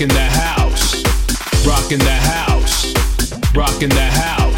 rocking the house, rocking the house, rocking the house.